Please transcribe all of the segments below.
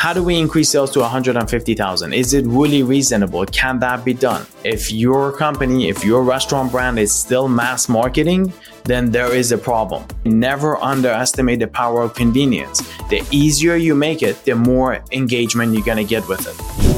how do we increase sales to 150,000? Is it really reasonable? Can that be done? If your company, if your restaurant brand is still mass marketing, then there is a problem. Never underestimate the power of convenience. The easier you make it, the more engagement you're to get with it.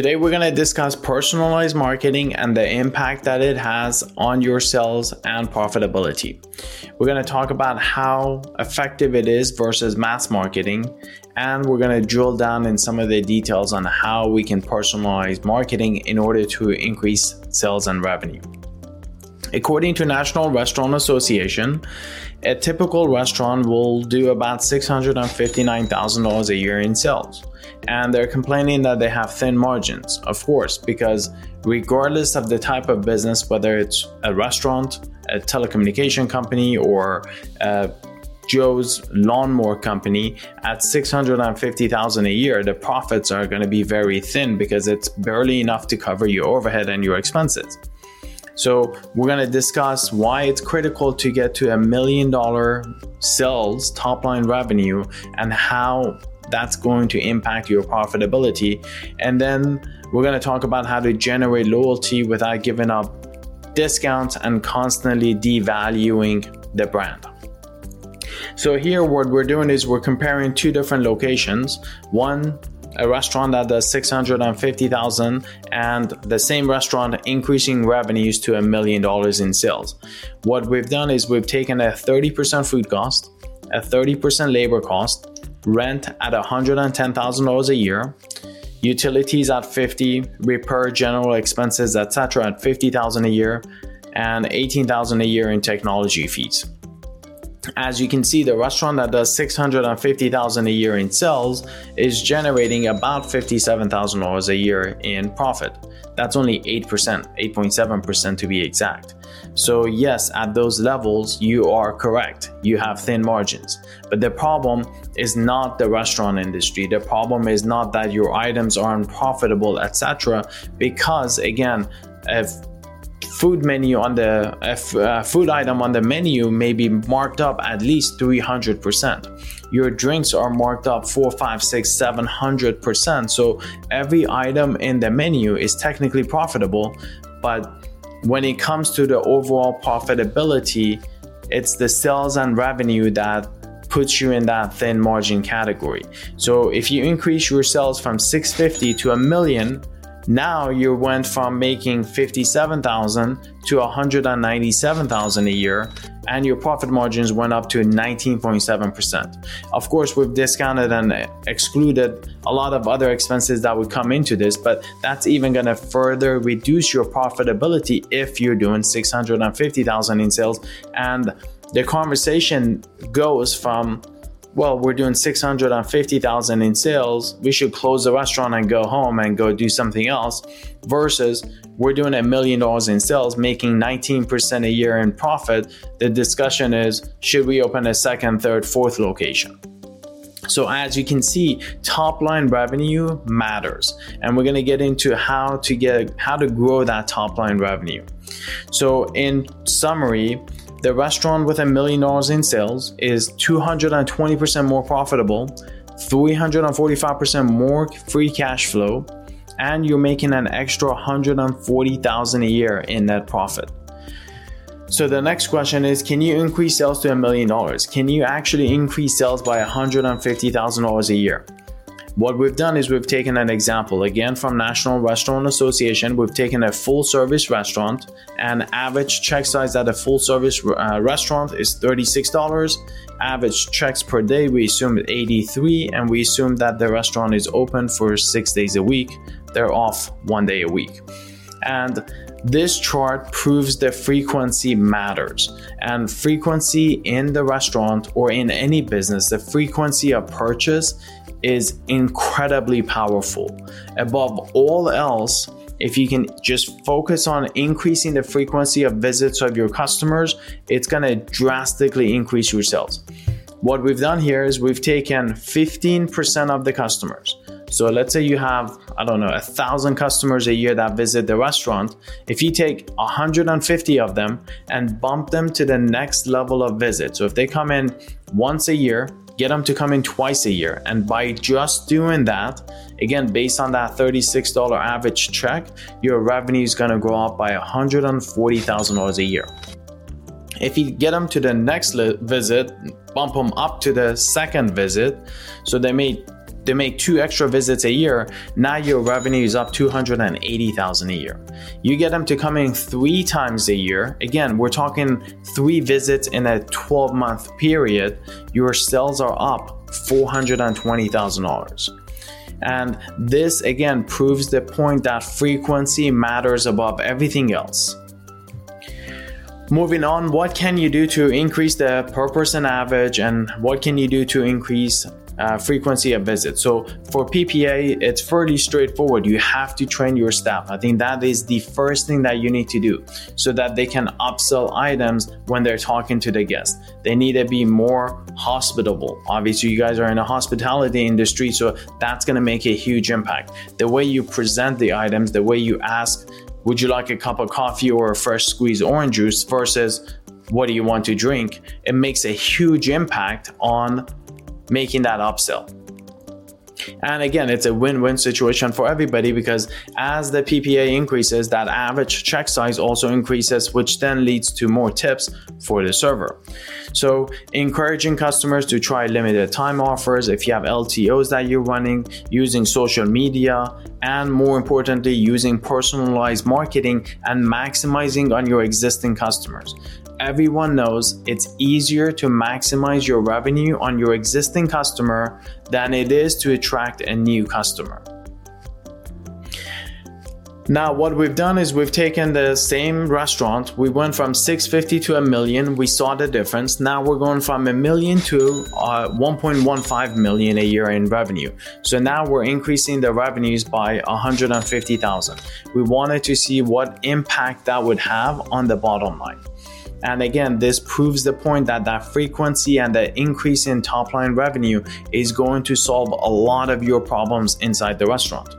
Today, we're going to discuss personalized marketing and the impact that it has on your sales and profitability. We're going to talk about how effective it is versus mass marketing, and we're going to drill down in some of the details on how we can personalize marketing in order to increase sales and revenue. According to National Restaurant Association, a typical restaurant will do about $659,000 a year in sales. And they're complaining that they have thin margins, of course, because regardless of the type of business, whether it's a restaurant, a telecommunication company, or a Joe's lawnmower company at 650,000 a year, the profits are going to be very thin because it's barely enough to cover your overhead and your expenses. So, we're going to discuss why it's critical to get to a million dollar sales top line revenue and how that's going to impact your profitability. And then we're going to talk about how to generate loyalty without giving up discounts and constantly devaluing the brand. So, here, what we're doing is we're comparing two different locations. One a restaurant that does 650,000 and the same restaurant increasing revenues to a million dollars in sales. What we've done is we've taken a 30% food cost, a 30% labor cost, rent at $110,000 a year, utilities at 50, repair general expenses etc at 50,000 a year and 18,000 a year in technology fees as you can see, the restaurant that does 650,000 a year in sales is generating about $57,000 a year in profit. That's only 8%, 8.7% to be exact. So, yes, at those levels, you are correct. You have thin margins. But the problem is not the restaurant industry. The problem is not that your items are unprofitable, etc. Because, again, if food menu on the uh, food item on the menu may be marked up at least 300%. Your drinks are marked up 4, 5, 6, 700%. So every item in the menu is technically profitable, but when it comes to the overall profitability, it's the sales and revenue that puts you in that thin margin category. So if you increase your sales from 650 to a million, now you went from making 57,000 to 197,000 a year and your profit margins went up to 19.7%. Of course, we've discounted and excluded a lot of other expenses that would come into this, but that's even going to further reduce your profitability if you're doing 650,000 in sales and the conversation goes from well, we're doing 650,000 in sales. We should close the restaurant and go home and go do something else versus we're doing a million dollars in sales, making 19% a year in profit. The discussion is should we open a second, third, fourth location? So as you can see, top line revenue matters. And we're going to get into how to get how to grow that top line revenue. So in summary, the restaurant with a million dollars in sales is 220% more profitable, 345% more free cash flow, and you're making an extra 140,000 a year in net profit. So the next question is can you increase sales to a million dollars? Can you actually increase sales by $150,000 a year? What we've done is we've taken an example again from National Restaurant Association. We've taken a full service restaurant, and average check size at a full service uh, restaurant is $36. Average checks per day, we assume 83, and we assume that the restaurant is open for six days a week. They're off one day a week. And this chart proves that frequency matters. And frequency in the restaurant or in any business, the frequency of purchase is incredibly powerful. Above all else, if you can just focus on increasing the frequency of visits of your customers, it's going to drastically increase your sales. What we've done here is we've taken 15% of the customers. So let's say you have, I don't know, a thousand customers a year that visit the restaurant. If you take 150 of them and bump them to the next level of visit, so if they come in once a year, get them to come in twice a year. And by just doing that, again, based on that $36 average check, your revenue is gonna go up by $140,000 a year. If you get them to the next visit, bump them up to the second visit, so they may they make two extra visits a year, now your revenue is up 280,000 a year. You get them to come in 3 times a year. Again, we're talking 3 visits in a 12 month period. Your sales are up $420,000. And this again proves the point that frequency matters above everything else. Moving on, what can you do to increase the per person average and what can you do to increase uh, frequency of visit. So for PPA, it's fairly straightforward. You have to train your staff. I think that is the first thing that you need to do so that they can upsell items when they're talking to the guest. They need to be more hospitable. Obviously, you guys are in a hospitality industry, so that's going to make a huge impact. The way you present the items, the way you ask, would you like a cup of coffee or a fresh squeezed orange juice versus what do you want to drink? It makes a huge impact on making that upsell. And again, it's a win win situation for everybody because as the PPA increases, that average check size also increases, which then leads to more tips for the server. So, encouraging customers to try limited time offers if you have LTOs that you're running, using social media, and more importantly, using personalized marketing and maximizing on your existing customers everyone knows it's easier to maximize your revenue on your existing customer than it is to attract a new customer. Now, what we've done is we've taken the same restaurant, we went from 650 to a million, we saw the difference. Now we're going from a million to uh, 1.15 million a year in revenue. So now we're increasing the revenues by 150,000. We wanted to see what impact that would have on the bottom line. And again, this proves the point that that frequency and the increase in top line revenue is going to solve a lot of your problems inside the restaurant.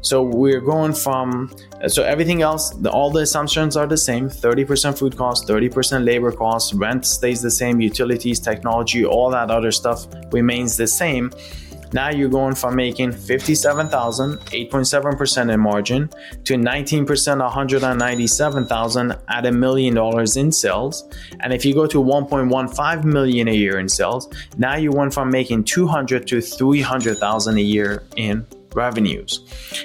So we're going from so everything else, the, all the assumptions are the same: 30% food cost, 30% labor cost, rent stays the same, utilities, technology, all that other stuff remains the same. Now you're going from making 57,000, 8.7% in margin to 19%, 197,000 at a million dollars in sales. And if you go to 1.15 million a year in sales, now you went from making 200 to 300,000 a year in revenues.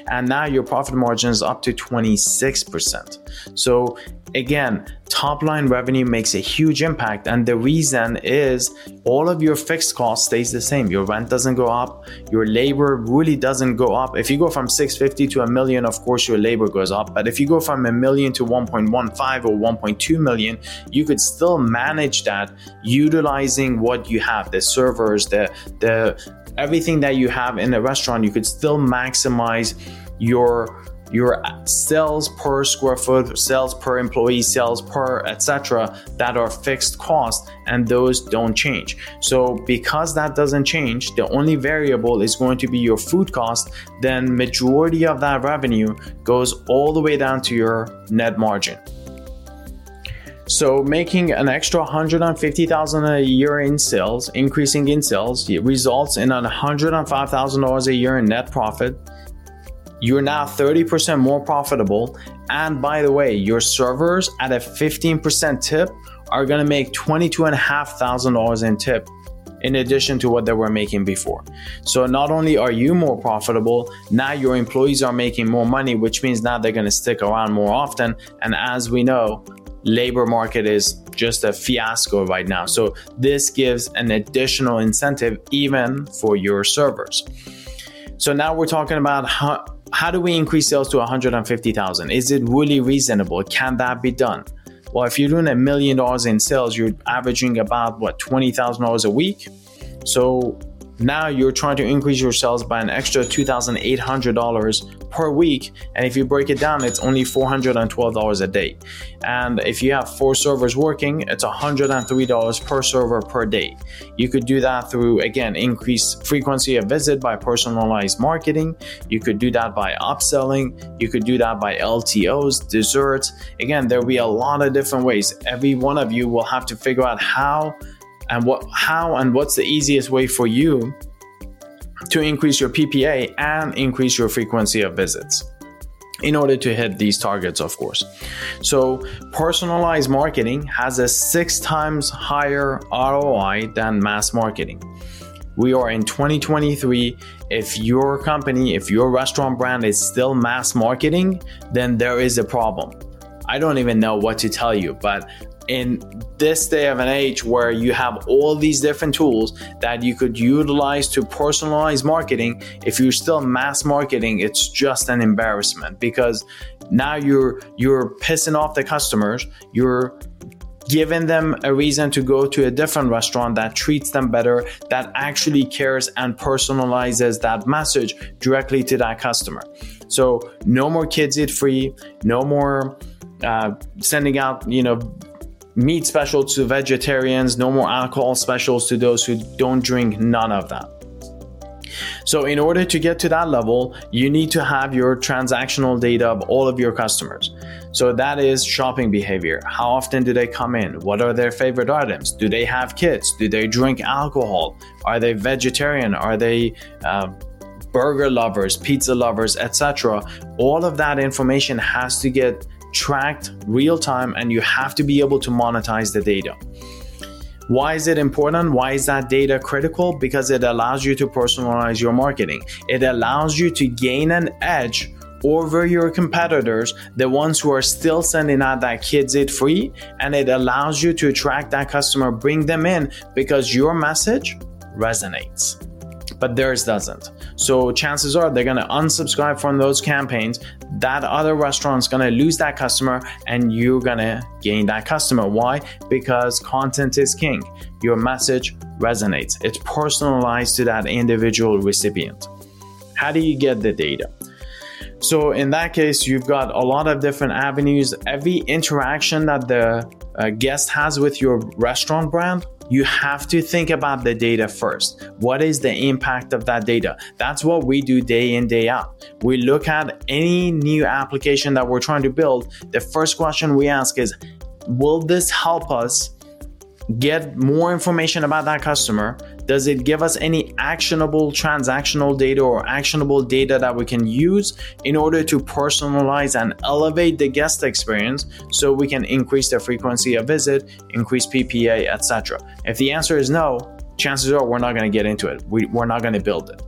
And now your profit margin is up to 26%. So again, top line revenue makes a huge impact. And the reason is all of your fixed costs stays the same. Your rent doesn't go up. Your labor really doesn't go up. If you go from 650 to a million, of course, your labor goes up. But if you go from a million to 1.15 or 1.2 million, you could still manage that utilizing what you have, the servers, the, the, everything that you have in a restaurant, you could still maximize your your sales per square foot, sales per employee, sales per etc. that are fixed costs and those don't change. So because that doesn't change, the only variable is going to be your food cost, then majority of that revenue goes all the way down to your net margin. So making an extra 150,000 a year in sales, increasing in sales, results in an $105,000 a year in net profit. You're now 30% more profitable. And by the way, your servers at a 15% tip are to make $22,500 in tip in addition to what they were making before. So not only are you more profitable, now your employees are making more money, which means now they're to stick around more often. And as we know, labor market is just a fiasco right now. So this gives an additional incentive even for your servers. So now we're talking about how how do we increase sales to 150,000? Is it really reasonable? Can that be done? Well, if you're doing a million dollars in sales, you're averaging about what $20,000 a week. So now you're trying to increase your sales by an extra $2,800 per week. And if you break it down, it's only $412 a day. And if you have four servers working, it's $103 per server per day. You could do that through, again, increased frequency of visit by personalized marketing. You could do that by upselling. You could do that by LTOs, desserts. Again, there'll be a lot of different ways. Every one of you will have to figure out how and what how and what's the easiest way for you to increase your PPA and increase your frequency of visits in order to hit these targets, of course. So, personalized marketing has a six times higher ROI than mass marketing. We are in 2023. If your company, if your restaurant brand is still mass marketing, then there is a problem. I don't even know what to tell you, but in this day of an age where you have all these different tools that you could utilize to personalize marketing if you're still mass marketing it's just an embarrassment because now you're you're pissing off the customers you're giving them a reason to go to a different restaurant that treats them better, that actually cares and personalizes that message directly to that customer. So, no more kids eat free, no more uh, sending out, you know, meat special to vegetarians, no more alcohol specials to those who don't drink, none of that. So, in order to get to that level, you need to have your transactional data of all of your customers. So, that is shopping behavior. How often do they come in? What are their favorite items? Do they have kids? Do they drink alcohol? Are they vegetarian? Are they uh, burger lovers, pizza lovers, etc.? All of that information has to get tracked real time and you have to be able to monetize the data. Why is it important? Why is that data critical? Because it allows you to personalize your marketing. It allows you to gain an edge over your competitors, the ones who are still sending out that kids eat free, and it allows you to attract that customer, bring them in because your message resonates but theirs doesn't. So chances are they're going to unsubscribe from those campaigns. That other restaurant's going to lose that customer and you're going to gain that customer. Why? Because content is king. Your message resonates, it's personalized to that individual recipient. How do you get the data? So, in that case, you've got a lot of different avenues. Every interaction that the uh, guest has with your restaurant brand you have to think about the data first. What is the impact of that data? That's what we do day in, day out. We look at any new application that we're trying to build. The first question we ask is Will this help us get more information about that customer? Does it give us any actionable transactional data or actionable data that we can use in order to personalize and elevate the guest experience so we can increase the frequency of visit, increase PPA, etc.? If the answer is no, chances are we're not going to get into it. We, we're not going to build it.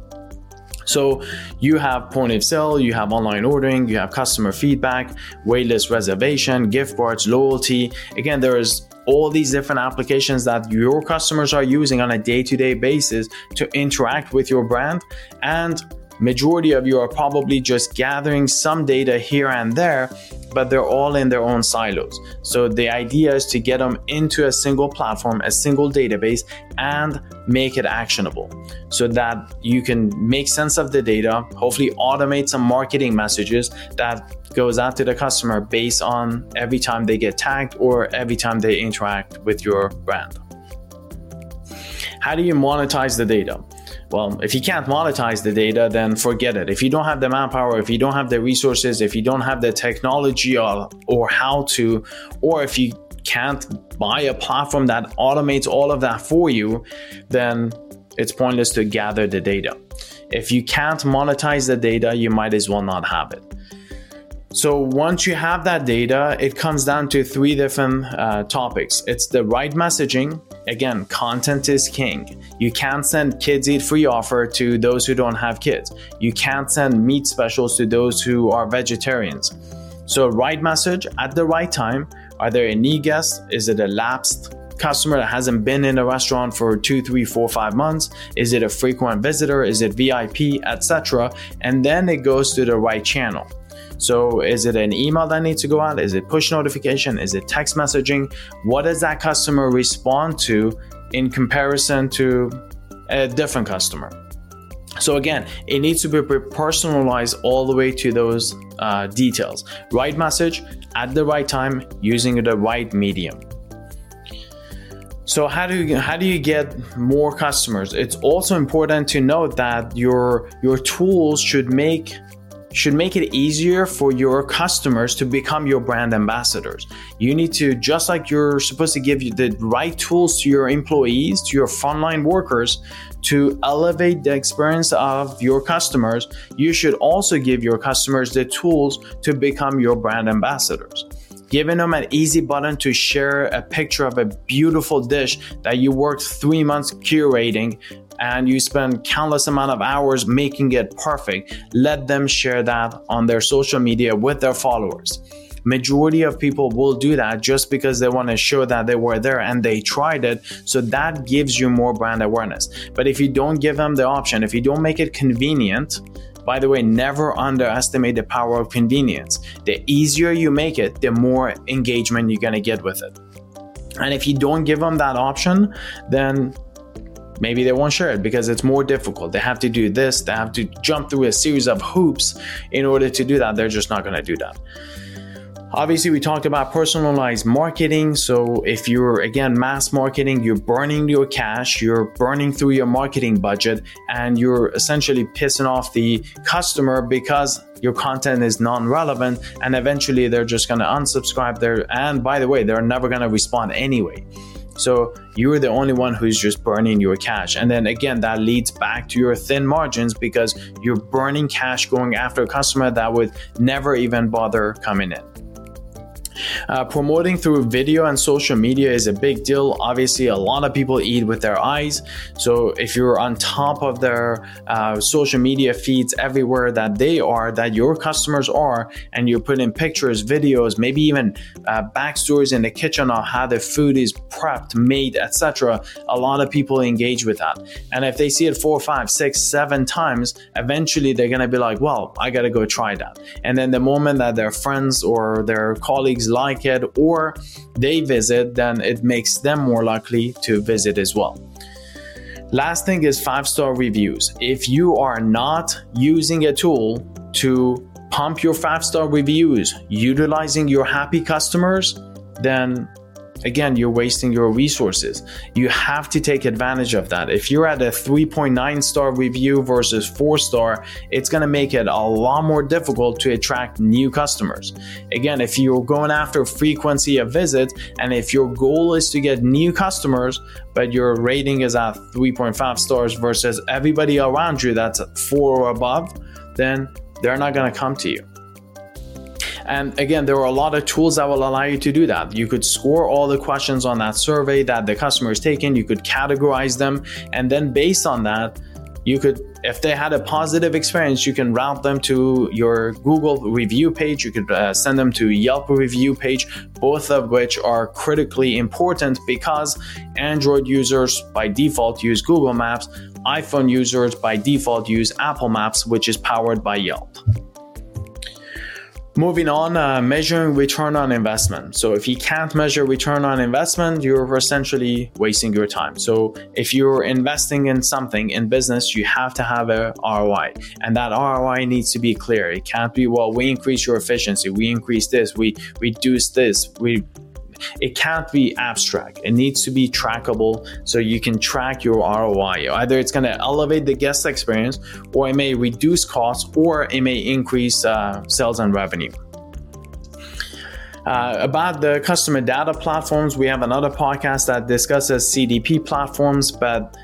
So you have point of sale, you have online ordering, you have customer feedback, waitlist reservation, gift cards, loyalty. Again, there is all these different applications that your customers are using on a day-to-day basis to interact with your brand and majority of you are probably just gathering some data here and there but they're all in their own silos. So the idea is to get them into a single platform a single database and make it actionable so that you can make sense of the data hopefully automate some marketing messages that goes out to the customer based on every time they get tagged or every time they interact with your brand. How do you monetize the data well, if you can't monetize the data, then forget it. If you don't have the manpower, if you don't have the resources, if you don't have the technology or, or how to, or if you can't buy a platform that automates all of that for you, then it's pointless to gather the data. If you can't monetize the data, you might as well not have it. So once you have that data, it comes down to three different uh, topics. It's the right messaging. Again, content is king. You can't send kids eat free offer to those who don't have kids. You can't send meat specials to those who are vegetarians. So right message at the right time. Are there any guests? Is it a lapsed customer that hasn't been in a restaurant for two, three, four, five months? Is it a frequent visitor? Is it VIP, etc.? And then it goes to the right channel. So, is it an email that needs to go out? Is it push notification? Is it text messaging? What does that customer respond to in comparison to a different customer. So again, it needs to be personalized all the way to those uh, details. Right message at the right time using the right medium. So how do you how do you get more customers? It's also important to note that your your tools should make should make it easier for your customers to become your brand ambassadors. You need to, just like you're supposed to give you the right tools to your employees, to your frontline workers, to elevate the experience of your customers, you should also give your customers the tools to become your brand ambassadors giving them an easy button to share a picture of a beautiful dish that you worked three months curating and you spend countless amount of hours making it perfect let them share that on their social media with their followers majority of people will do that just because they want to show that they were there and they tried it so that gives you more brand awareness but if you don't give them the option if you don't make it convenient by the way, never underestimate the power of convenience. The easier you make it, the more engagement you're to get with it. And if you don't give them that option, then maybe they won't share it because it's more difficult. They have to do this, they have to jump through a series of hoops in order to do that. They're just not going to do that. Obviously, we talked about personalized marketing. So, if you're again mass marketing, you're burning your cash, you're burning through your marketing budget, and you're essentially pissing off the customer because your content is non relevant, and eventually they're just going to unsubscribe there. And by the way, they're never going to respond anyway. So you're the only one who's just burning your cash. And then again, that leads back to your thin margins because you're burning cash going after a customer that would never even bother coming in. Uh, promoting through video and social media is a big deal. Obviously, a lot of people eat with their eyes. So if you're on top of their uh, social media feeds everywhere that they are, that your customers are, and you put in pictures, videos, maybe even uh, backstories in the kitchen on how the food is prepped, made, etc., a lot of people engage with that. And if they see it four, five, six, seven times, eventually they're gonna be like, "Well, I gotta go try that." And then the moment that their friends or their colleagues colleagues like it or they visit, then it makes them more likely to visit as well. Last thing is five star reviews. If you are not using a tool to pump your five star reviews, utilizing your happy customers, then again, you're wasting your resources. You have to take advantage of that. If you're at a 3.9 star review versus 4 star, it's going to make it a lot more difficult to attract new customers. Again, if you're going after frequency of visits and if your goal is to get new customers, but your rating is at 3.5 stars versus everybody around you that's 4 or above, then they're not going to come to you. And again, there are a lot of tools that will allow you to do that. You could score all the questions on that survey that the customer is taking, you could categorize them, and then based on that, you could if they had a positive experience you can route them to your google review page. You could uh, send them to yelp review page both of which are critically important because android users by default use google maps. iphone users by default use apple maps which is powered by yelp Moving on, uh, measuring return on investment. So, if you can't measure return on investment, you're essentially wasting your time. So, if you're investing in something in business, you have to have a ROI, and that ROI needs to be clear. It can't be, well, we increase your efficiency, we increase this, we reduce this, we it can't be abstract. It needs to be trackable so you can track your ROI. Either it's going to elevate the guest experience, or it may reduce costs, or it may increase uh, sales and revenue. Uh, about the customer data platforms, we have another podcast that discusses CDP platforms, but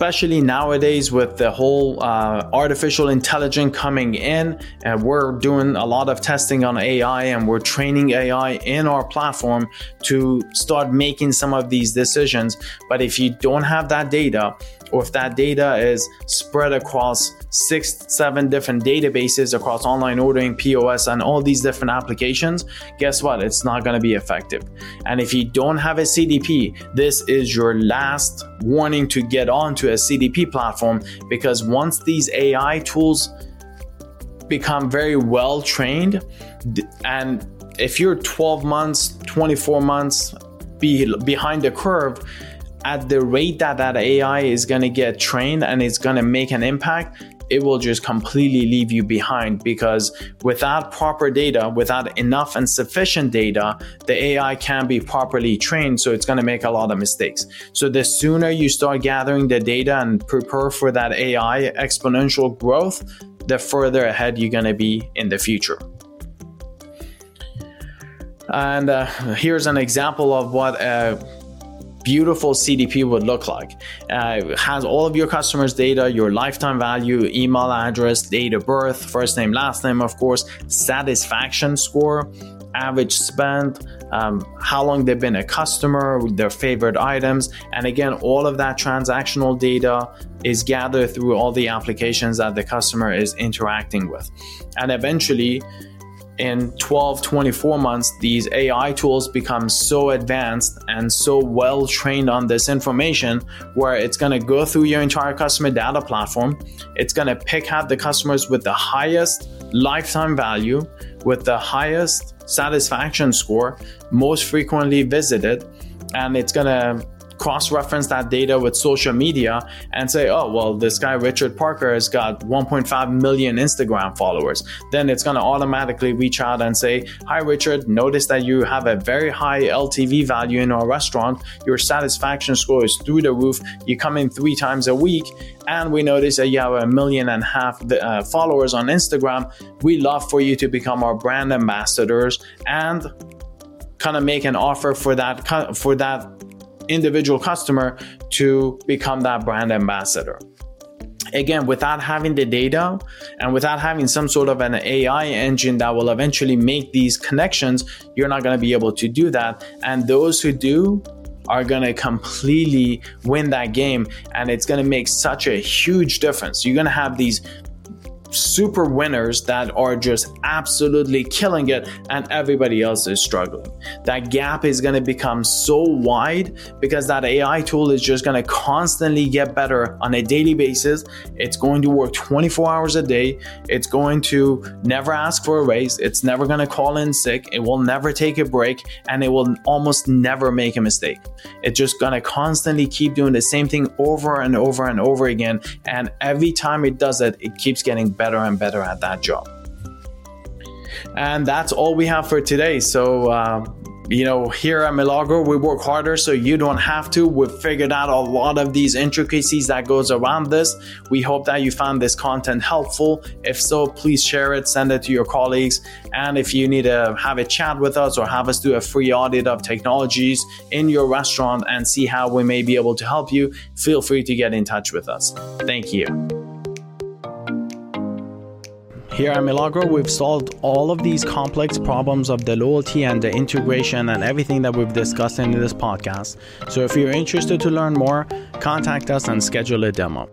especially nowadays with the whole uh, artificial intelligence coming in and we're doing a lot of testing on ai and we're training ai in our platform to start making some of these decisions. But if you don't have that data or if that data is spread across six, seven different databases across online ordering, POS, and all these different applications, guess what? It's not going to be effective. And if you don't have a CDP, this is your last warning to get onto a CDP platform because once these AI tools become very well trained, and if you're 12 months, 24 months be behind the curve, at the rate that that AI is going to get trained and it's going to make an impact, it will just completely leave you behind because without proper data, without enough and sufficient data, the AI can't be properly trained. So it's going to make a lot of mistakes. So the sooner you start gathering the data and prepare for that AI exponential growth, the further ahead you're going to be in the future. And uh, here's an example of what a beautiful CDP would look like. Uh, has all of your customers' data, your lifetime value, email address, date of birth, first name, last name, of course, satisfaction score, average spend, um, how long they've been a customer, their favorite items, and again, all of that transactional data is gathered through all the applications that the customer is interacting with. And eventually, in 12 24 months these ai tools become so advanced and so well trained on this information where it's going to go through your entire customer data platform. It's going to pick out the customers with the highest lifetime value with the highest satisfaction score most frequently visited and it's going to cross reference that data with social media and say, oh, well, this guy, Richard Parker, has got 1.5 million Instagram followers. Then it's going to automatically reach out and say, hi, Richard, notice that you have a very high LTV value in our restaurant. Your satisfaction score is through the roof. You come in three times a week. And we notice that you have a million and a half uh, followers on Instagram. We love for you to become our brand ambassadors and kind of make an offer for that for that individual customer to become that brand ambassador. Again without having the data and without having some sort of an ai engine that will eventually make these connections you're not going to be able to do that. And those who do are going to completely win that game and it's going to make such a huge difference. You're going to have these super winners that are just absolutely killing it and everybody else is struggling. That gap is going to become so wide because that AI tool is just going to constantly get better on a daily basis. It's going to work 24 hours a day. It's going to never ask for a raise. It's never going to call in sick. It will never take a break and it will almost never make a mistake. It's just going to constantly keep doing the same thing over and over and over again. And every time it does it, it keeps getting better and better at that job. And that's all we have for today. So, uh, you know, here at Milagro, we work harder so you don't have to. We've figured out a lot of these intricacies that goes around this. We hope that you found this content helpful. If so, please share it, send it to your colleagues. And if you need to have a chat with us or have us do a free audit of technologies in your restaurant and see how we may be able to help you, feel free to get in touch with us. Thank you. Here at Milagro, we've solved all of these complex problems of the loyalty and the integration and everything that we've discussed in this podcast. So if you're interested to learn more, contact us and schedule a demo.